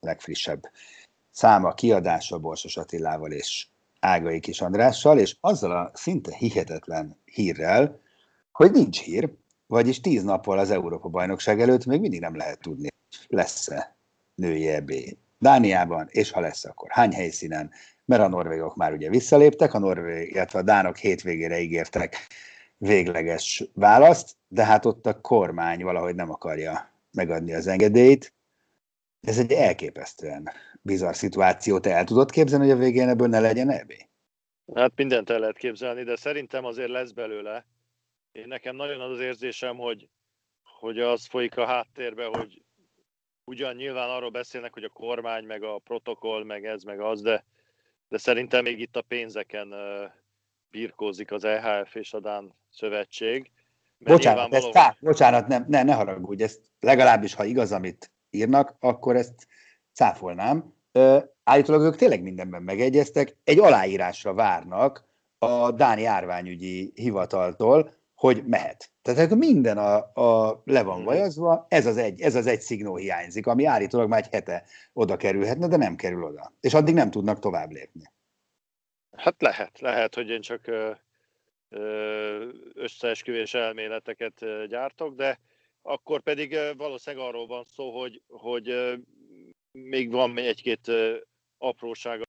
legfrissebb száma, kiadása Borsos Attilával és Ágai Kis Andrással, és azzal a szinte hihetetlen hírrel, hogy nincs hír, vagyis tíz nappal az Európa-bajnokság előtt még mindig nem lehet tudni, lesz-e női EB Dániában, és ha lesz, akkor hány helyszínen, mert a norvégok már ugye visszaléptek, a norvég, illetve a dánok hétvégére ígértek végleges választ, de hát ott a kormány valahogy nem akarja megadni az engedélyt. Ez egy elképesztően bizarr szituáció. Te el tudod képzelni, hogy a végén ebből ne legyen EB? Hát mindent el lehet képzelni, de szerintem azért lesz belőle. Én nekem nagyon az az érzésem, hogy, hogy az folyik a háttérbe, hogy ugyan nyilván arról beszélnek, hogy a kormány, meg a protokoll, meg ez, meg az, de, de szerintem még itt a pénzeken uh, birkózik az EHF és a Dán szövetség. Bocsánat, ez valóban... bocsánat, nem, ne, ne haragudj, ezt legalábbis, ha igaz, amit írnak, akkor ezt cáfolnám. Állítólag ők tényleg mindenben megegyeztek, egy aláírásra várnak a Dáni árványügyi hivataltól, hogy mehet. Tehát minden a, a le van mhm. vajazva, ez az, egy, ez az egy szignó hiányzik, ami állítólag már egy hete oda kerülhetne, de nem kerül oda. És addig nem tudnak tovább lépni. Hát lehet, lehet, hogy én csak összeesküvés elméleteket gyártok, de akkor pedig valószínűleg arról van szó, hogy, hogy még van egy-két apróság,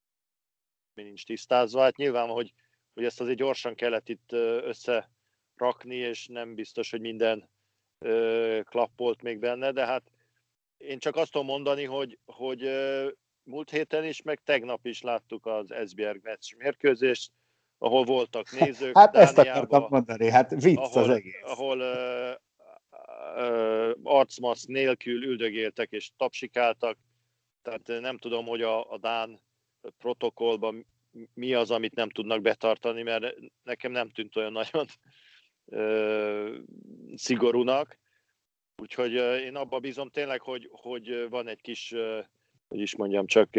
ami nincs tisztázva. Hát nyilván, hogy, hogy ezt azért gyorsan kellett itt összerakni, és nem biztos, hogy minden klappolt még benne, de hát én csak azt tudom mondani, hogy, hogy múlt héten is, meg tegnap is láttuk az SBR meccs mérkőzést, ahol voltak nézők. Hát ezt akartam mondani, hát vicc ahol, az egész. Ahol uh, arcmasz nélkül üldögéltek és tapsikáltak, tehát nem tudom, hogy a, a Dán protokollban mi az, amit nem tudnak betartani, mert nekem nem tűnt olyan nagyon ö, szigorúnak. Úgyhogy én abba bízom tényleg, hogy, hogy van egy kis, hogy is mondjam, csak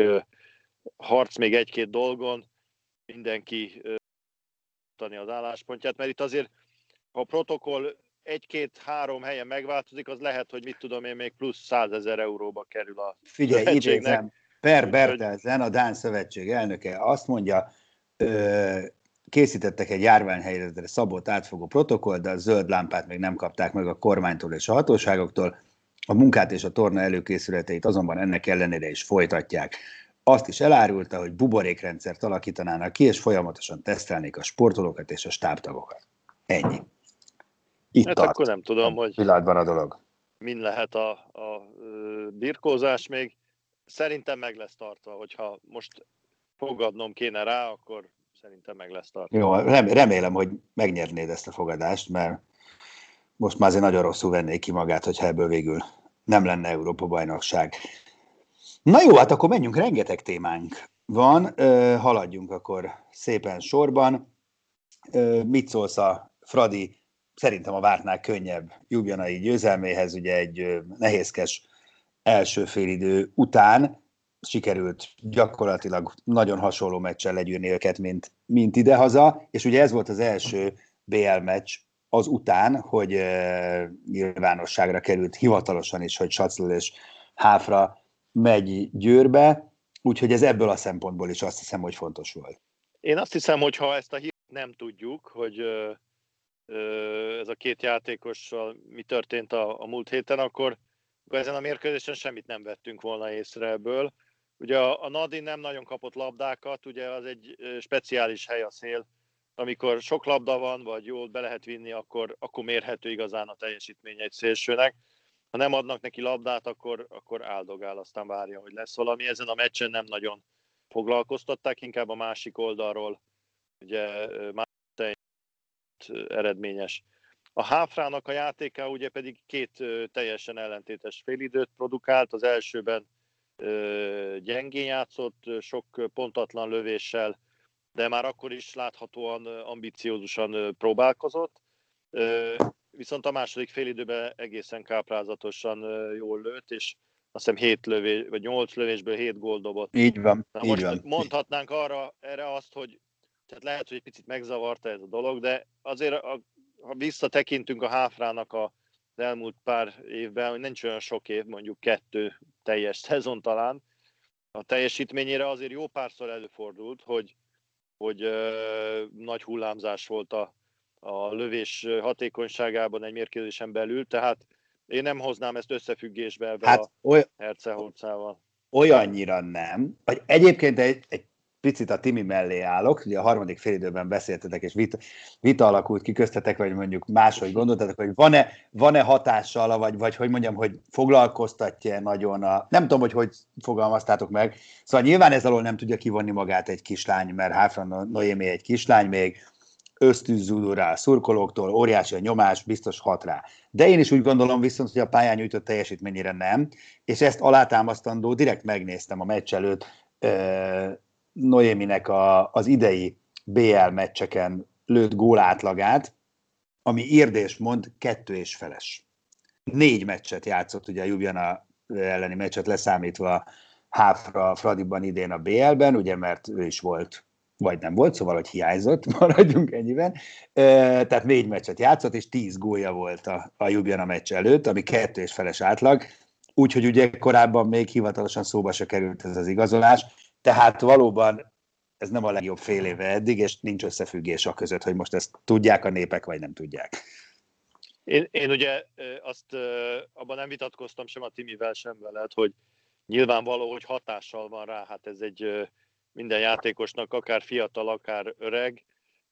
harc még egy-két dolgon, mindenki az álláspontját, mert itt azért, ha a protokoll egy-két-három helyen megváltozik, az lehet, hogy mit tudom én, még plusz százezer euróba kerül a Figyelj, idézem, Per Bertelsen, a Dán Szövetség elnöke azt mondja, ö, készítettek egy járványhelyzetre szabott átfogó protokoll, de a zöld lámpát még nem kapták meg a kormánytól és a hatóságoktól. A munkát és a torna előkészületeit azonban ennek ellenére is folytatják. Azt is elárulta, hogy buborékrendszert alakítanának ki, és folyamatosan tesztelnék a sportolókat és a stábtagokat. Ennyi. Itt hát tart. akkor nem tudom, hogy pillanatban a dolog. Min lehet a, a birkózás még. Szerintem meg lesz tartva, hogyha most fogadnom kéne rá, akkor szerintem meg lesz tartva. Jó, remélem, hogy megnyernéd ezt a fogadást, mert most már azért nagyon rosszul vennék ki magát, hogyha ebből végül nem lenne Európa-bajnokság. Na jó, hát akkor menjünk, rengeteg témánk van, haladjunk akkor szépen sorban. Mit szólsz a Fradi szerintem a vártnál könnyebb Jubjanai győzelméhez, ugye egy nehézkes első félidő után sikerült gyakorlatilag nagyon hasonló meccsen legyűrni őket, mint, mint idehaza, és ugye ez volt az első BL meccs az után, hogy nyilvánosságra került hivatalosan is, hogy Sacl és Háfra megy Győrbe, úgyhogy ez ebből a szempontból is azt hiszem, hogy fontos volt. Én azt hiszem, hogy ha ezt a hírt nem tudjuk, hogy ez a két játékossal mi történt a, a múlt héten, akkor, ezen a mérkőzésen semmit nem vettünk volna észre ebből. Ugye a, a Nadin nem nagyon kapott labdákat, ugye az egy speciális hely a szél, amikor sok labda van, vagy jól be lehet vinni, akkor, akkor mérhető igazán a teljesítmény egy szélsőnek. Ha nem adnak neki labdát, akkor, akkor áldogál, aztán várja, hogy lesz valami. Ezen a meccsen nem nagyon foglalkoztatták, inkább a másik oldalról, ugye eredményes. A Háfrának a játéka ugye pedig két teljesen ellentétes félidőt produkált. Az elsőben gyengén játszott, sok pontatlan lövéssel, de már akkor is láthatóan ambiciózusan próbálkozott. Viszont a második félidőben egészen káprázatosan jól lőtt, és azt hiszem 7 lövés, vagy 8 lövésből 7 gól dobott. Így van, Na így most van. mondhatnánk arra, erre azt, hogy tehát lehet, hogy egy picit megzavarta ez a dolog, de azért, a, ha visszatekintünk a Háfrának a, az elmúlt pár évben, hogy nincs olyan sok év, mondjuk kettő teljes szezon talán, a teljesítményére azért jó párszor előfordult, hogy, hogy ö, nagy hullámzás volt a, a lövés hatékonyságában egy mérkőzésen belül, tehát én nem hoznám ezt összefüggésbe Hát a oly, Hercehorcával. olyannyira nem. Vagy egyébként egy, egy picit a Timi mellé állok, ugye a harmadik félidőben beszéltetek, és vita, vita alakult ki köztetek, vagy mondjuk máshogy gondoltatok, hogy van-e, van-e hatással, vagy, vagy hogy mondjam, hogy foglalkoztatja nagyon a... Nem tudom, hogy hogy fogalmaztátok meg. Szóval nyilván ez alól nem tudja kivonni magát egy kislány, mert Háfran Noémi egy kislány még, ösztűzzúdul rá a szurkolóktól, óriási a nyomás, biztos hat rá. De én is úgy gondolom viszont, hogy a pályán nyújtott teljesítményére nem, és ezt alátámasztandó direkt megnéztem a meccs előtt Noéminek a, az idei BL meccseken lőtt gól átlagát, ami érdés mond kettő és feles. Négy meccset játszott ugye a Jubjana elleni meccset leszámítva Háfra Fradiban idén a BL-ben, ugye mert ő is volt vagy nem volt, szóval, hogy hiányzott, maradjunk ennyiben. Tehát négy meccset játszott, és tíz gólja volt a, a Jubjana meccs előtt, ami kettő és feles átlag, úgyhogy ugye korábban még hivatalosan szóba se került ez az igazolás, tehát valóban ez nem a legjobb fél éve eddig, és nincs összefüggés a között, hogy most ezt tudják a népek, vagy nem tudják. Én, én ugye azt abban nem vitatkoztam sem a Timivel, sem veled, hogy nyilvánvaló, hogy hatással van rá, hát ez egy minden játékosnak, akár fiatal, akár öreg,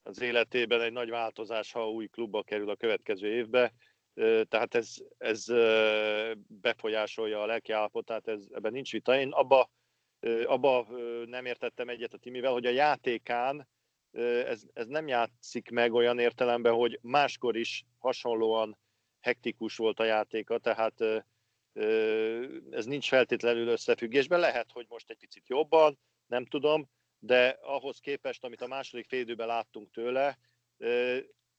az életében egy nagy változás, ha új klubba kerül a következő évbe. Tehát ez, ez befolyásolja a lelkiállapotát, ez, ebben nincs vita. Én abba, abba nem értettem egyet a Timivel, hogy a játékán ez, ez nem játszik meg olyan értelemben, hogy máskor is hasonlóan hektikus volt a játéka, tehát ez nincs feltétlenül összefüggésben. Lehet, hogy most egy picit jobban, nem tudom, de ahhoz képest, amit a második félidőben láttunk tőle,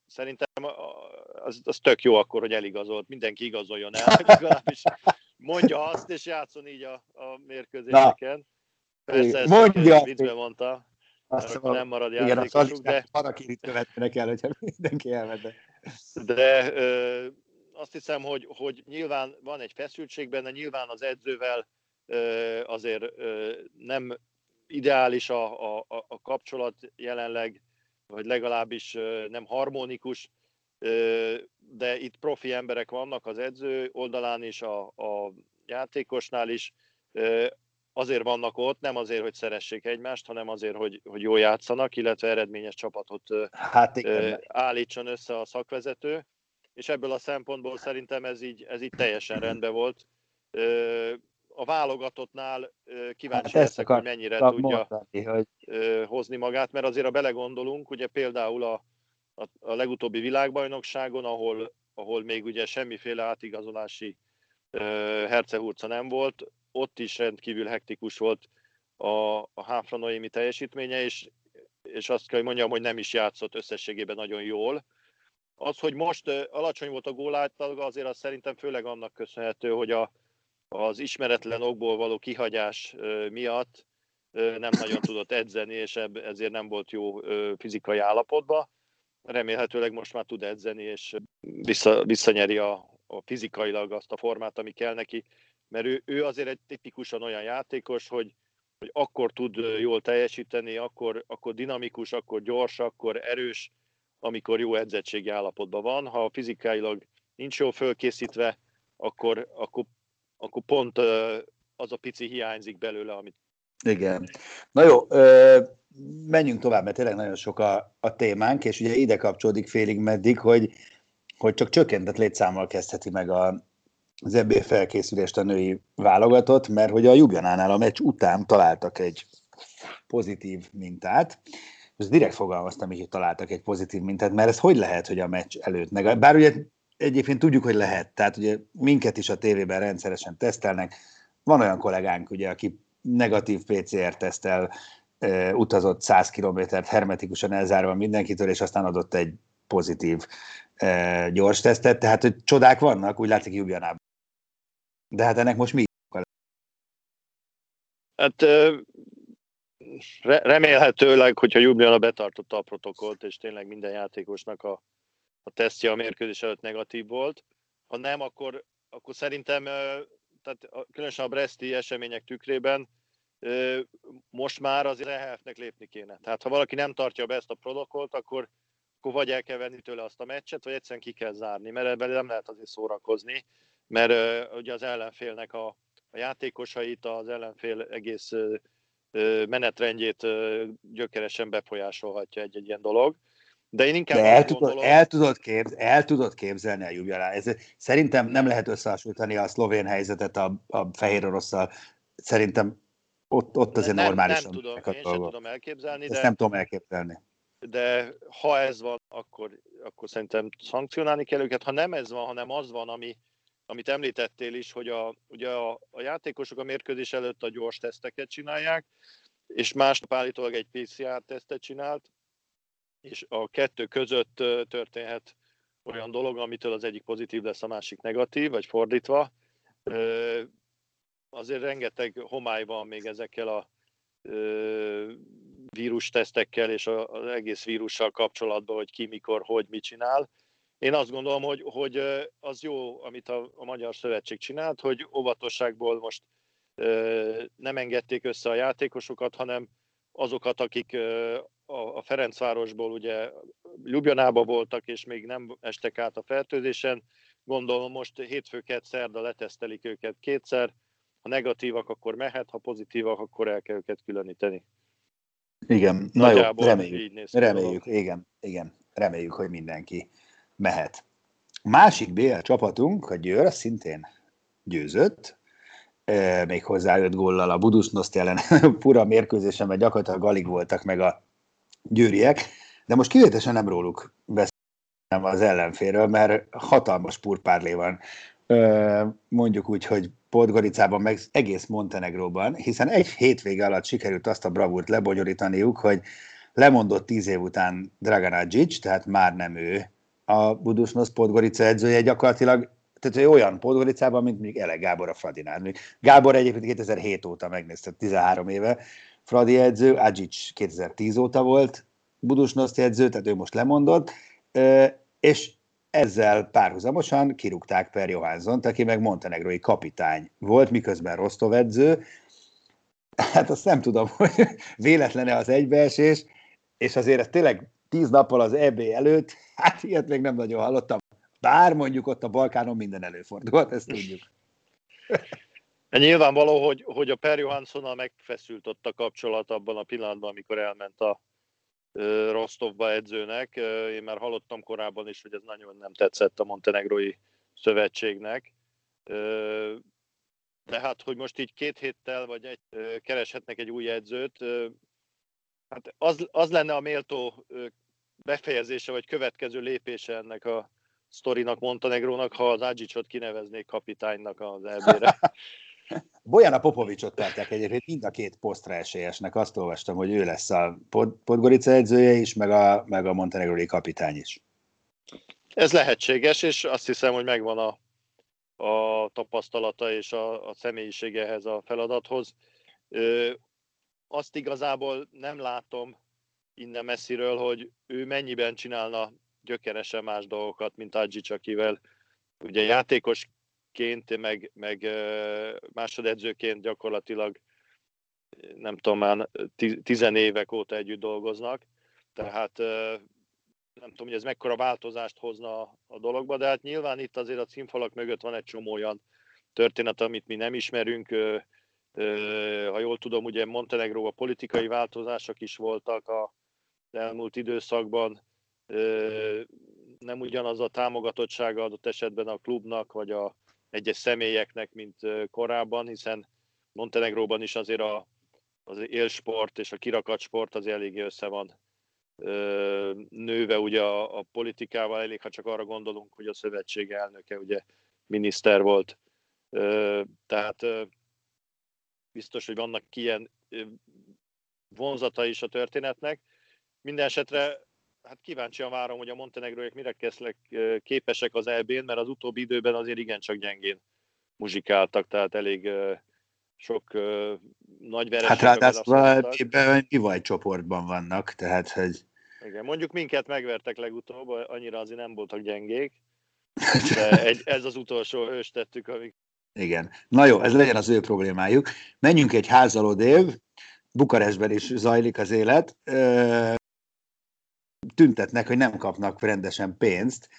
szerintem az, az tök jó akkor, hogy eligazolt, mindenki igazoljon el, legalábbis mondja azt, és játszon így a, a mérkőzéseken. Persze mondja. mondta, azt nem marad igen, játékosuk, de... Harakirit követnek el, hogyha mindenki elvette. De ö, azt hiszem, hogy, hogy nyilván van egy feszültség benne, nyilván az edzővel ö, azért ö, nem ideális a, a, a kapcsolat jelenleg, vagy legalábbis nem harmonikus, de itt profi emberek vannak az edző oldalán is, a, a játékosnál is, azért vannak ott, nem azért, hogy szeressék egymást, hanem azért, hogy, hogy jól játszanak, illetve eredményes csapatot hát igen. állítson össze a szakvezető, és ebből a szempontból szerintem ez így, ez így teljesen rendben volt a válogatottnál kíváncsi hát leszek, hogy mennyire tudja mondani, hogy... hozni magát, mert azért a belegondolunk, ugye például a, a, a legutóbbi világbajnokságon, ahol, ahol még ugye semmiféle átigazolási hercehurca nem volt, ott is rendkívül hektikus volt a, a Háfra teljesítménye, és, és azt kell, hogy mondjam, hogy nem is játszott összességében nagyon jól. Az, hogy most alacsony volt a gólátlaga, azért az szerintem főleg annak köszönhető, hogy a, az ismeretlen okból való kihagyás miatt nem nagyon tudott edzeni, és ezért nem volt jó fizikai állapotban. Remélhetőleg most már tud edzeni, és vissza, visszanyeri a, a fizikailag azt a formát, ami kell neki, mert ő, ő azért egy tipikusan olyan játékos, hogy, hogy akkor tud jól teljesíteni, akkor, akkor dinamikus, akkor gyors, akkor erős, amikor jó edzettségi állapotban van. Ha fizikailag nincs jól fölkészítve, akkor, akkor akkor pont az a pici hiányzik belőle, amit Igen. Na jó, menjünk tovább, mert tényleg nagyon sok a, a témánk, és ugye ide kapcsolódik félig meddig, hogy, hogy csak csökkentett létszámmal kezdheti meg a, az EB felkészülést a női válogatott, mert hogy a Jubjanánál a meccs után találtak egy pozitív mintát, és direkt fogalmaztam hogy találtak egy pozitív mintát, mert ez hogy lehet, hogy a meccs előtt, meg, bár ugye egyébként tudjuk, hogy lehet, tehát ugye minket is a tévében rendszeresen tesztelnek, van olyan kollégánk, ugye, aki negatív PCR-tesztel e, utazott 100 kilométert hermetikusan elzárva mindenkitől, és aztán adott egy pozitív gyors tesztet, tehát hogy csodák vannak, úgy látszik Jubjanában. De hát ennek most mi? Hát remélhetőleg, hogyha Ljubljana betartotta a protokollt, és tényleg minden játékosnak a, a tesztje a mérkőzés előtt negatív volt. Ha nem, akkor, akkor szerintem, tehát különösen a Breszti események tükrében most már azért EHF-nek lépni kéne. Tehát ha valaki nem tartja be ezt a protokollt, akkor, akkor vagy el kell venni tőle azt a meccset, vagy egyszerűen ki kell zárni, mert ebben nem lehet azért szórakozni, mert ugye az ellenfélnek a, a játékosait, az ellenfél egész menetrendjét gyökeresen befolyásolhatja egy-egy ilyen dolog. De én inkább De el, tudod, gondolom... el, tudod képz, el tudod képzelni a Jubjalá. Ez, szerintem nem lehet összehasonlítani a szlovén helyzetet a, a fehér orosszal. Szerintem ott, ott azért nem, normálisan. Nem tudom, én sem tudom elképzelni. Ezt de, nem tudom elképzelni. De ha ez van, akkor, akkor szerintem szankcionálni kell őket. Ha nem ez van, hanem az van, ami, amit említettél is, hogy a, ugye a, a játékosok a mérkőzés előtt a gyors teszteket csinálják, és másnap állítólag egy PCR-tesztet csinált, és a kettő között történhet olyan dolog, amitől az egyik pozitív lesz, a másik negatív, vagy fordítva. Azért rengeteg homály van még ezekkel a vírustesztekkel és az egész vírussal kapcsolatban, hogy ki, mikor, hogy, mit csinál én azt gondolom, hogy, hogy az jó, amit a, a Magyar Szövetség csinált, hogy óvatosságból most nem engedték össze a játékosokat, hanem azokat, akik a Ferencvárosból ugye Ljubljanába voltak, és még nem estek át a fertőzésen. Gondolom most hétfőket, szerda letesztelik őket kétszer. Ha negatívak, akkor mehet, ha pozitívak, akkor el kell őket különíteni. Igen, na jó, reméljük, reméljük, igen, igen, reméljük, hogy mindenki mehet. Másik BL csapatunk, a Győr, szintén győzött, még hozzá öt góllal a Budusnoszt ellen pura mérkőzésen, mert gyakorlatilag alig voltak meg a győriek, de most kivételesen nem róluk beszélnem az ellenféről, mert hatalmas purpárlé van mondjuk úgy, hogy Podgoricában, meg egész Montenegróban, hiszen egy hétvége alatt sikerült azt a bravúrt lebonyolítaniuk, hogy lemondott tíz év után Dragan tehát már nem ő a Budusnosz Podgorica edzője gyakorlatilag, tehát ő olyan Podgoricában, mint mondjuk Ele Gábor a Fradinál. Gábor egyébként 2007 óta megnézte, 13 éve Fradi edző, Agic 2010 óta volt Budusnosz edző, tehát ő most lemondott, és ezzel párhuzamosan kirúgták Per Johansson, aki meg montenegrói kapitány volt, miközben Rostov edző. Hát azt nem tudom, hogy véletlene az egybeesés, és azért ez tényleg tíz nappal az EB előtt, hát ilyet még nem nagyon hallottam. Bár mondjuk ott a Balkánon minden előfordulhat, ezt tudjuk. Nyilvánvaló, hogy, hogy a Per Johanssonnal megfeszült ott a kapcsolat abban a pillanatban, amikor elment a Rostovba edzőnek. Én már hallottam korábban is, hogy ez nagyon nem tetszett a Montenegrói szövetségnek. De hát, hogy most így két héttel vagy egy kereshetnek egy új edzőt, hát az, az lenne a méltó befejezése vagy következő lépése ennek a sztorinak Montenegrónak, ha az Adzsicsot kineveznék kapitánynak az elbére. Bojana Popovicsot tartják egyébként mind a két posztra esélyesnek. Azt olvastam, hogy ő lesz a Pod- Podgorica edzője is, meg a, meg a montenegrói kapitány is. Ez lehetséges, és azt hiszem, hogy megvan a, a tapasztalata és a, a személyisége ehhez a feladathoz. Ö, azt igazából nem látom innen messziről, hogy ő mennyiben csinálna gyökeresen más dolgokat, mint Adzsics, akivel ugye játékosként, meg, meg másodedzőként gyakorlatilag nem tudom már, tizenévek óta együtt dolgoznak, tehát nem tudom, hogy ez mekkora változást hozna a dologba, de hát nyilván itt azért a címfalak mögött van egy csomó olyan történet, amit mi nem ismerünk, Ha jól tudom, ugye Montenegróban politikai változások is voltak a elmúlt időszakban. Nem ugyanaz a támogatottsága adott esetben a klubnak, vagy a egyes személyeknek, mint korábban, hiszen Montenegróban is azért a, az élsport és a kirakatsport az eléggé össze van nőve ugye a, a politikával, elég ha csak arra gondolunk, hogy a szövetség elnöke ugye miniszter volt. Tehát biztos, hogy vannak ilyen vonzata is a történetnek. Minden esetre hát kíváncsian várom, hogy a montenegróiak mire kezdtek képesek az EB-n, mert az utóbbi időben azért igencsak gyengén muzsikáltak, tehát elég sok nagy vereséget. Hát ráadásul a vagy csoportban vannak, tehát hogy... Igen, mondjuk minket megvertek legutóbb, annyira azért nem voltak gyengék, de egy, ez az utolsó ős tettük, amik... Igen. Na jó, ez legyen az ő problémájuk. Menjünk egy házalódév, Bukarestben is zajlik az élet. Tüntetnek, hogy nem kapnak rendesen pénzt.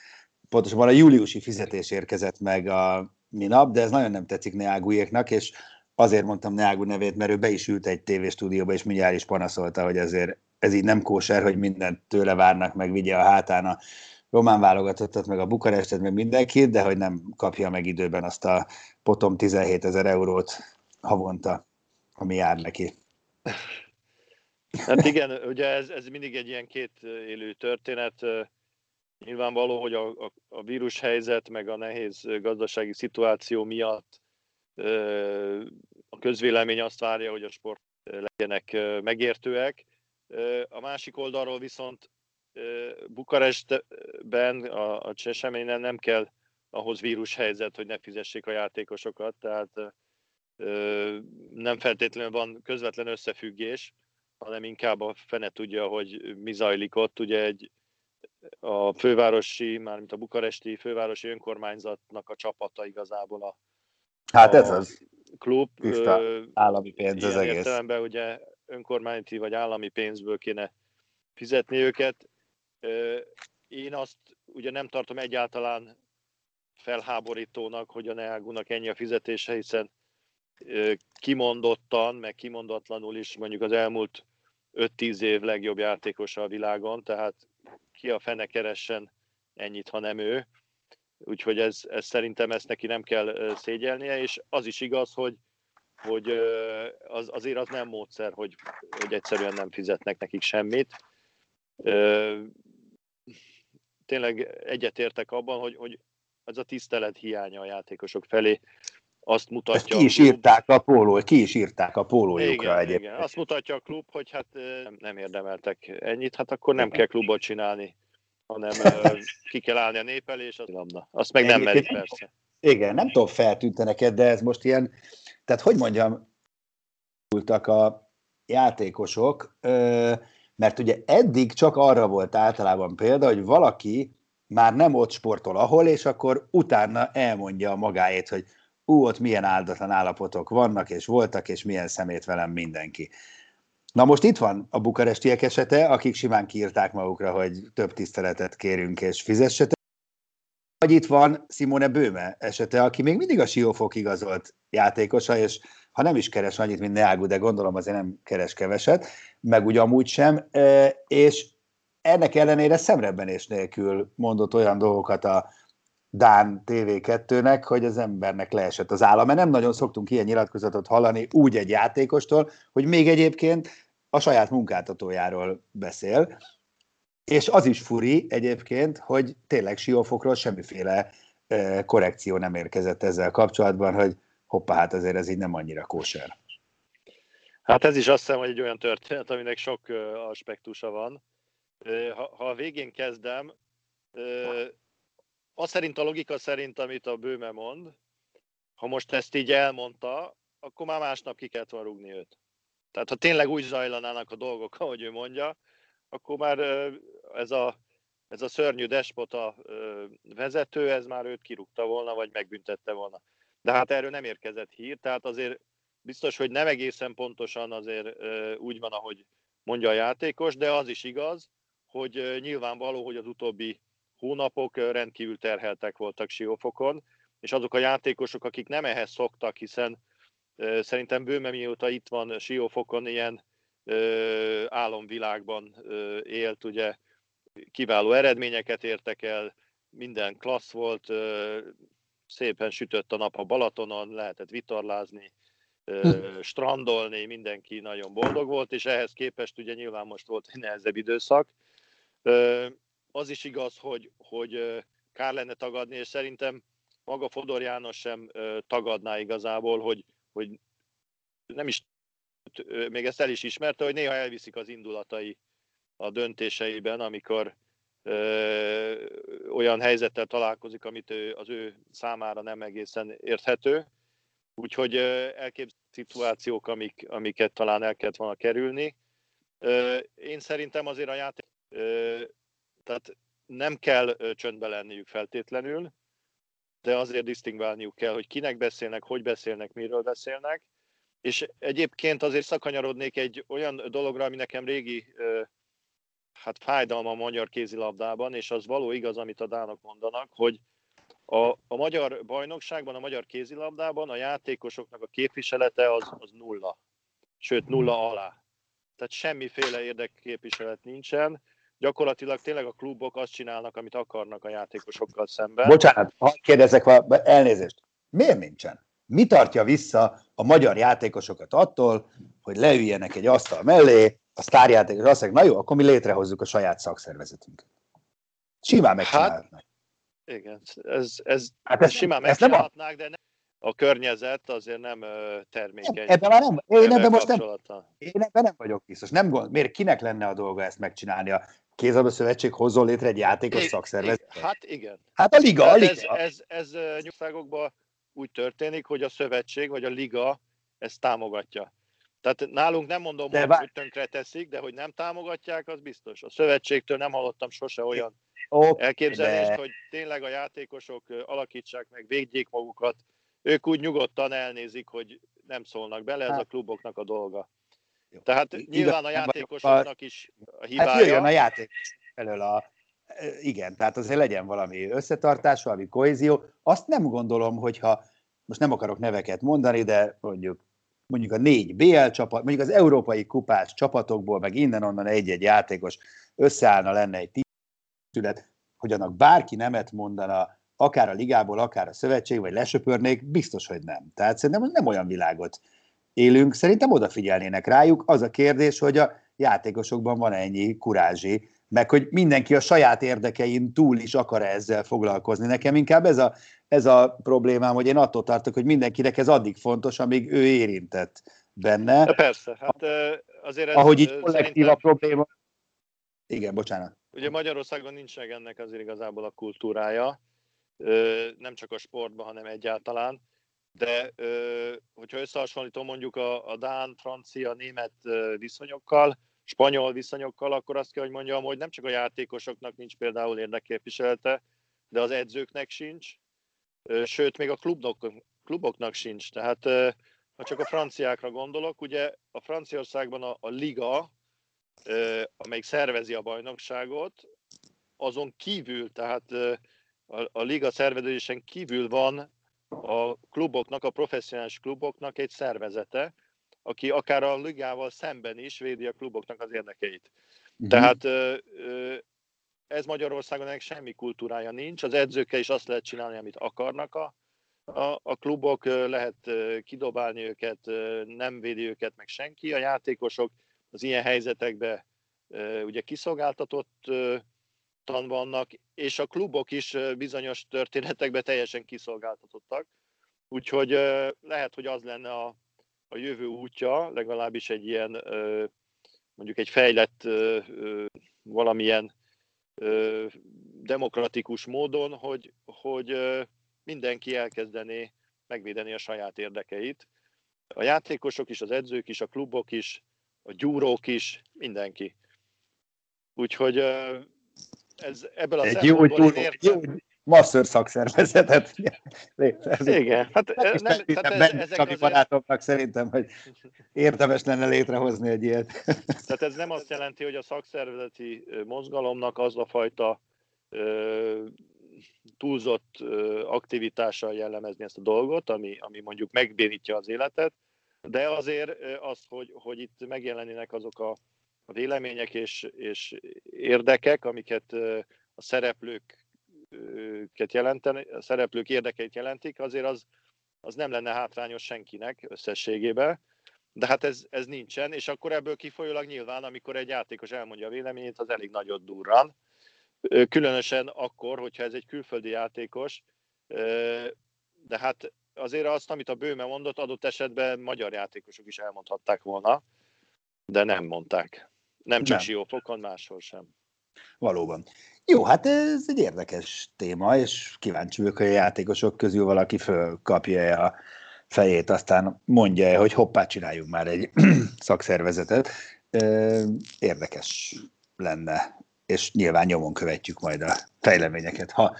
Pontosabban a júliusi fizetés érkezett meg a minap, de ez nagyon nem tetszik Neágújéknak, és azért mondtam Neágú nevét, mert ő be is ült egy tévéstúdióba, és mindjárt is panaszolta, hogy azért ez így nem kóser, hogy mindent tőle várnak, meg vigye a hátán a román válogatottat, meg a Bukarestet, meg mindenkit, de hogy nem kapja meg időben azt a potom 17 ezer eurót havonta, ami jár neki. Hát igen, ugye ez, ez mindig egy ilyen két élő történet. Nyilvánvaló, hogy a, a, a vírushelyzet, meg a nehéz gazdasági szituáció miatt a közvélemény azt várja, hogy a sport legyenek megértőek. A másik oldalról viszont Bukarestben, a, a Cseseményen nem kell ahhoz vírushelyzet, hogy ne fizessék a játékosokat, tehát nem feltétlenül van közvetlen összefüggés, hanem inkább a fene tudja, hogy mi zajlik ott. Ugye egy a fővárosi, mármint a bukaresti fővárosi önkormányzatnak a csapata igazából a Hát ez az. Klub. Tiszta állami pénz az egész. Értelemben ugye önkormányzati vagy állami pénzből kéne fizetni őket. Én azt ugye nem tartom egyáltalán felháborítónak, hogy a Neágunak ennyi a fizetése, hiszen kimondottan, meg kimondatlanul is mondjuk az elmúlt 5-10 év legjobb játékosa a világon, tehát ki a fene keressen ennyit, ha nem ő. Úgyhogy ez, ez szerintem ezt neki nem kell szégyelnie, és az is igaz, hogy, hogy az, azért az nem módszer, hogy, hogy egyszerűen nem fizetnek nekik semmit. Tényleg egyetértek abban, hogy, hogy ez a tisztelet hiánya a játékosok felé azt mutatja. Ezt ki is írták a póló, ki is írták a pólójukra igen, egyébként. Igen. Azt mutatja a klub, hogy hát nem érdemeltek ennyit, hát akkor nem kell klubot csinálni, hanem ki kell állni a nép elé, és az labda. Azt meg nem merik persze. Igen, nem tudom, feltűnte neked, de ez most ilyen, tehát hogy mondjam, a játékosok, mert ugye eddig csak arra volt általában példa, hogy valaki már nem ott sportol ahol, és akkor utána elmondja magáét, hogy ú, ott milyen áldatlan állapotok vannak, és voltak, és milyen szemét velem mindenki. Na most itt van a bukarestiek esete, akik simán kiírták magukra, hogy több tiszteletet kérünk, és fizessetek. Vagy itt van Simone Bőme esete, aki még mindig a Siófok igazolt játékosa, és ha nem is keres annyit, mint Neágu, de gondolom azért nem keres keveset, meg úgy amúgy sem, és ennek ellenére szemrebbenés nélkül mondott olyan dolgokat a Dán TV2-nek, hogy az embernek leesett az állam, mert nem nagyon szoktunk ilyen nyilatkozatot hallani úgy egy játékostól, hogy még egyébként a saját munkáltatójáról beszél, és az is furi egyébként, hogy tényleg Siófokról semmiféle korrekció nem érkezett ezzel kapcsolatban, hogy hoppá, hát azért ez így nem annyira kóser. Hát ez is azt hiszem, hogy egy olyan történet, aminek sok aspektusa van. Ha, ha a végén kezdem, az szerint a logika szerint, amit a bőme mond, ha most ezt így elmondta, akkor már másnap ki kellett volna rúgni őt. Tehát ha tényleg úgy zajlanának a dolgok, ahogy ő mondja, akkor már ez a, ez a szörnyű despota vezető, ez már őt kirúgta volna, vagy megbüntette volna. De hát erről nem érkezett hír, tehát azért biztos, hogy nem egészen pontosan azért úgy van, ahogy mondja a játékos, de az is igaz, hogy nyilvánvaló, hogy az utóbbi hónapok rendkívül terheltek voltak Siófokon, és azok a játékosok, akik nem ehhez szoktak, hiszen Szerintem Bőme mióta itt van Siófokon, ilyen álomvilágban élt, ugye kiváló eredményeket értek el, minden klassz volt, szépen sütött a nap a Balatonon, lehetett vitorlázni, hm. strandolni, mindenki nagyon boldog volt, és ehhez képest ugye nyilván most volt egy nehezebb időszak. Az is igaz, hogy, hogy kár lenne tagadni, és szerintem maga Fodor János sem tagadná igazából, hogy, hogy nem is, még ezt el is ismerte, hogy néha elviszik az indulatai a döntéseiben, amikor ö, olyan helyzettel találkozik, amit ő, az ő számára nem egészen érthető. Úgyhogy elképzelhető szituációk, amik, amiket talán el kellett volna kerülni. Ö, én szerintem azért a játék, tehát nem kell csöndbe lenniük feltétlenül, de azért disztingválniuk kell, hogy kinek beszélnek, hogy beszélnek, miről beszélnek. És egyébként azért szakanyarodnék egy olyan dologra, ami nekem régi hát fájdalma a magyar kézilabdában, és az való igaz, amit a dánok mondanak, hogy a, a magyar bajnokságban, a magyar kézilabdában a játékosoknak a képviselete az, az nulla, sőt nulla alá. Tehát semmiféle érdekképviselet nincsen, gyakorlatilag tényleg a klubok azt csinálnak, amit akarnak a játékosokkal szemben. Bocsánat, ha kérdezek, elnézést, miért nincsen? Mi tartja vissza a magyar játékosokat attól, hogy leüljenek egy asztal mellé, a sztárjátékos azt mondják, na jó, akkor mi létrehozzuk a saját szakszervezetünket. Simán megcsinálhatnák. Hát, igen, ez, ez, hát ez simán megcsinálhatnák, de nem, a környezet azért nem termékeny. Ebben már nem, én ebben most nem, én ebben nem vagyok biztos. Nem gond, miért kinek lenne a dolga ezt megcsinálni? A Kézabda Szövetség hozzon létre egy játékos szakszervezet? Hát igen. Hát a liga, a liga. Ez, ez, ez nyugságokban úgy történik, hogy a szövetség vagy a liga ezt támogatja. Tehát nálunk nem mondom, de hogy, bár... hogy tönkre teszik, de hogy nem támogatják, az biztos. A szövetségtől nem hallottam sose olyan okay, elképzelést, de... hogy tényleg a játékosok alakítsák meg, védjék magukat. Ők úgy nyugodtan elnézik, hogy nem szólnak bele, ez hát. a kluboknak a dolga. Jó. Tehát nyilván a játékosoknak is a hibája. Hát jöjjön a játék elől a... Igen, tehát azért legyen valami összetartás, valami kohézió. Azt nem gondolom, hogyha most nem akarok neveket mondani, de mondjuk mondjuk a négy BL csapat, mondjuk az európai kupás csapatokból, meg innen-onnan egy-egy játékos összeállna, lenne egy tízület, hogy annak bárki nemet mondana, akár a ligából, akár a szövetség, vagy lesöpörnék, biztos, hogy nem. Tehát szerintem nem olyan világot élünk, szerintem odafigyelnének rájuk. Az a kérdés, hogy a játékosokban van ennyi kurázsi, meg hogy mindenki a saját érdekein túl is akar ezzel foglalkozni. Nekem inkább ez a, ez a problémám, hogy én attól tartok, hogy mindenkinek ez addig fontos, amíg ő érintett benne. De persze, hát azért ez Ahogy így kollektív a probléma. Igen, bocsánat. Ugye Magyarországon nincs meg ennek azért igazából a kultúrája, nem csak a sportban, hanem egyáltalán. De hogyha összehasonlítom mondjuk a, a Dán, francia, német viszonyokkal, spanyol viszonyokkal, akkor azt kell, hogy mondjam, hogy nem csak a játékosoknak nincs például érdekképviselete, de az edzőknek sincs, sőt, még a klubok, kluboknak sincs. Tehát ha csak a franciákra gondolok, ugye a Franciaországban a, a liga, amelyik szervezi a bajnokságot, azon kívül, tehát a, a liga szervezésen kívül van a kluboknak, a professzionális kluboknak egy szervezete, aki akár a ligával szemben is védi a kluboknak az érdekeit. Uh-huh. Tehát ez Magyarországon ennek semmi kultúrája nincs. Az edzőkkel is azt lehet csinálni, amit akarnak a, a, a klubok, lehet kidobálni őket, nem védi őket meg senki. A játékosok az ilyen helyzetekben ugye kiszolgáltatottan vannak, és a klubok is bizonyos történetekben teljesen kiszolgáltatottak. Úgyhogy lehet, hogy az lenne a, a jövő útja, legalábbis egy ilyen mondjuk egy fejlett valamilyen demokratikus módon, hogy, hogy mindenki elkezdené megvédeni a saját érdekeit. A játékosok is, az edzők is, a klubok is, a gyúrók is, mindenki. Úgyhogy ez, ebből a egy jó, jó, jó, masször szakszervezetet létrehozni. Igen, hát nem, nem tehát ez, ezek azért... barátomnak szerintem, hogy érdemes lenne létrehozni egy ilyet. Tehát ez nem azt jelenti, hogy a szakszervezeti mozgalomnak az a fajta ö, túlzott aktivitással jellemezni ezt a dolgot, ami, ami mondjuk megbénítja az életet, de azért az, hogy, hogy itt megjelenének azok a, vélemények és, és érdekek, amiket a szereplőket jelenteni, a szereplők érdekeit jelentik, azért az, az nem lenne hátrányos senkinek összességében. De hát ez, ez nincsen, és akkor ebből kifolyólag nyilván, amikor egy játékos elmondja a véleményét, az elég nagyot durran. Különösen akkor, hogyha ez egy külföldi játékos, de hát azért azt, amit a Bőme mondott, adott esetben magyar játékosok is elmondhatták volna, de nem mondták. Nem csak Siófokon, máshol sem. Valóban. Jó, hát ez egy érdekes téma, és kíváncsi vagyok, hogy a játékosok közül valaki fölkapja a fejét, aztán mondja hogy hoppá, csináljunk már egy szakszervezetet. Érdekes lenne, és nyilván nyomon követjük majd a fejleményeket, ha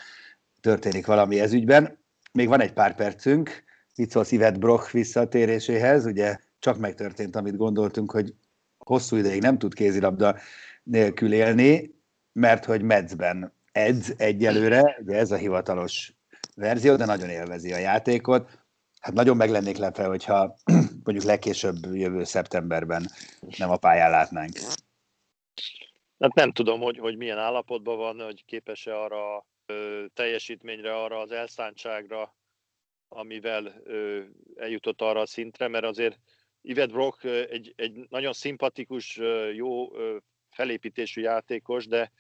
történik valami ez ügyben. Még van egy pár percünk, mit szólsz Ivet Brock visszatéréséhez, ugye csak megtörtént, amit gondoltunk, hogy hosszú ideig nem tud kézilabda nélkül élni, mert hogy Medzben edz egyelőre, ugye ez a hivatalos verzió, de nagyon élvezi a játékot. Hát nagyon meg lennék lepve, hogyha mondjuk legkésőbb jövő szeptemberben nem a pályán látnánk. Hát nem tudom, hogy, hogy milyen állapotban van, hogy képes-e arra a teljesítményre, arra az elszántságra, amivel ö, eljutott arra a szintre, mert azért Yvette Brock egy, egy nagyon szimpatikus, jó felépítésű játékos, de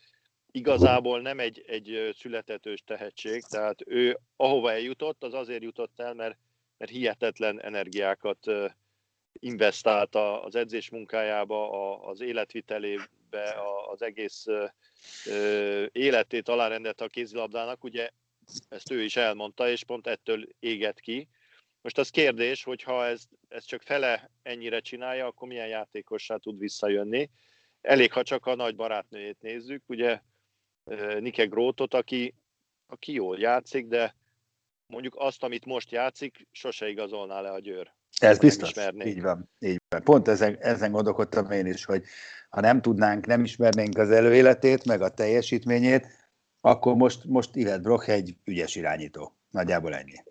igazából nem egy, egy születetős tehetség, tehát ő ahova eljutott, az azért jutott el, mert, mert hihetetlen energiákat investált az edzés munkájába, az életvitelébe, az egész életét alárendelte a kézilabdának, ugye ezt ő is elmondta, és pont ettől éget ki. Most az kérdés, hogy ha ez, ez csak fele ennyire csinálja, akkor milyen játékossá tud visszajönni. Elég, ha csak a nagy barátnőjét nézzük, ugye Nike Grótot, aki, aki jól játszik, de mondjuk azt, amit most játszik, sose igazolná le a Győr. Ez biztos, így van, így van. Pont ezen, ezen gondolkodtam én is, hogy ha nem tudnánk, nem ismernénk az előéletét, meg a teljesítményét, akkor most, most Yvette Brock egy ügyes irányító. Nagyjából ennyi.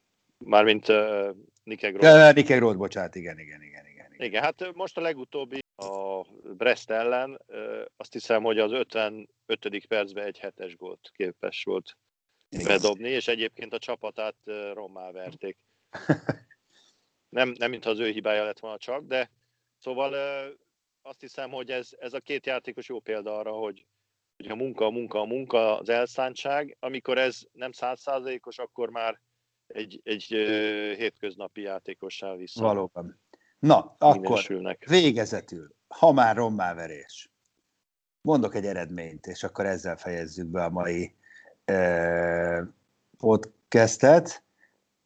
Mármint uh, Nike Groth. Ja, Nike Groth, bocsánat, igen, igen, igen, igen, igen. Igen, hát most a legutóbbi a Brest ellen, uh, azt hiszem, hogy az 55. percben egy hetes gólt képes volt igen. bedobni, és egyébként a csapatát uh, rommá verték. nem, nem mintha az ő hibája lett volna csak, de szóval uh, azt hiszem, hogy ez, ez a két játékos jó példa arra, hogy, hogy a munka, a munka, a munka, az elszántság, amikor ez nem százszázalékos, akkor már egy, egy hétköznapi játékossá vissza. Valóban. Na, akkor végezetül, ha már rommáverés, mondok egy eredményt, és akkor ezzel fejezzük be a mai eh, podcastet.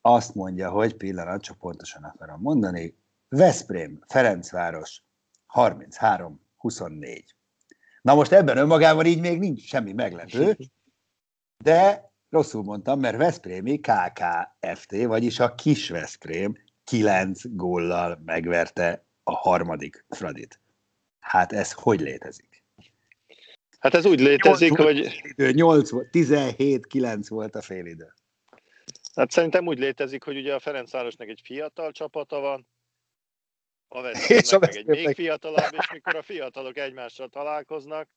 Azt mondja, hogy pillanat, csak pontosan akarom mondani, Veszprém, Ferencváros, 33-24. Na most ebben önmagában így még nincs semmi meglepő, de rosszul mondtam, mert Veszprémi KKFT, vagyis a kis Veszprém 9 góllal megverte a harmadik Fradit. Hát ez hogy létezik? Hát ez úgy létezik, 8 hogy... 8, 17-9 volt a félidő. Hát szerintem úgy létezik, hogy ugye a Ferencvárosnak egy fiatal csapata van, a Veszprémnek meg egy még fiatalabb, és mikor a fiatalok egymással találkoznak,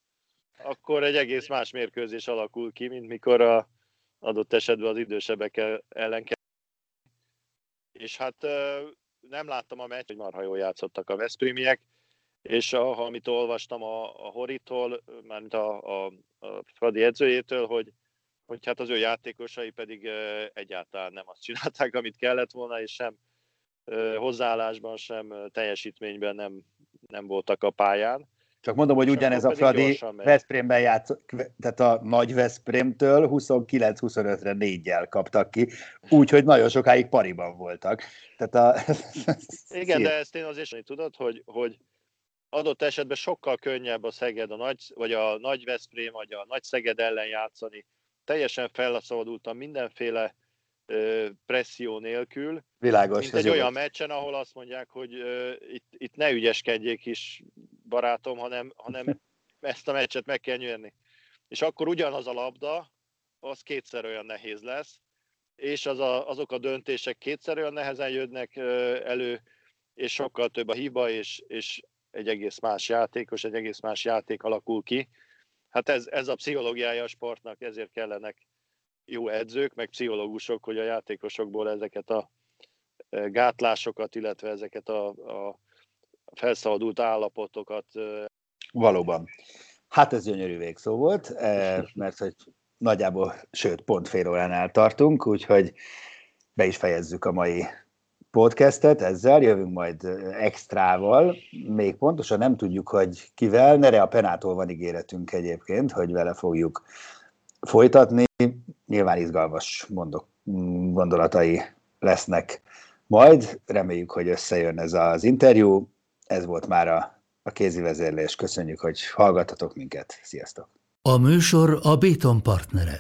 akkor egy egész más mérkőzés alakul ki, mint mikor a adott esetben az idősebbek ellen. És hát nem láttam a meccs, hogy marha jól játszottak a Veszprémiek, és a, amit olvastam a, a Horitól, mármint a, a, a Fradi edzőjétől, hogy, hogy hát az ő játékosai pedig egyáltalán nem azt csinálták, amit kellett volna, és sem hozzáállásban, sem teljesítményben nem, nem voltak a pályán. Csak mondom, hogy ugyanez a Fradi Veszprémben játszott, tehát a nagy Veszprémtől 29-25-re négyel kaptak ki, úgyhogy nagyon sokáig pariban voltak. Tehát a... Igen, de ezt én azért tudod, hogy, hogy adott esetben sokkal könnyebb a Szeged, a nagy, vagy a nagy Veszprém, vagy a nagy Szeged ellen játszani. Teljesen felszabadultam mindenféle presszió nélkül. Világos. Mint egy olyan meccsen, ahol azt mondják, hogy uh, itt, itt ne ügyeskedjék is, barátom, hanem, hanem ezt a meccset meg kell nyerni. És akkor ugyanaz a labda, az kétszer olyan nehéz lesz, és az a, azok a döntések kétszer olyan nehezen jönnek elő, és sokkal több a hiba, és, és egy egész más játékos, egy egész más játék alakul ki. Hát ez, ez a pszichológiája a sportnak, ezért kellenek jó edzők, meg pszichológusok, hogy a játékosokból ezeket a gátlásokat, illetve ezeket a, a felszabadult állapotokat. Valóban. Hát ez gyönyörű végszó volt, mert hogy nagyjából, sőt, pont fél óránál tartunk, úgyhogy be is fejezzük a mai podcastet, ezzel jövünk majd extrával, még pontosan nem tudjuk, hogy kivel, Nere a Penától van ígéretünk egyébként, hogy vele fogjuk folytatni, nyilván izgalmas mondok, gondolatai lesznek majd, reméljük, hogy összejön ez az interjú, ez volt már a, a kézi vezérlés, köszönjük, hogy hallgattatok minket, sziasztok! A műsor a Béton partnere.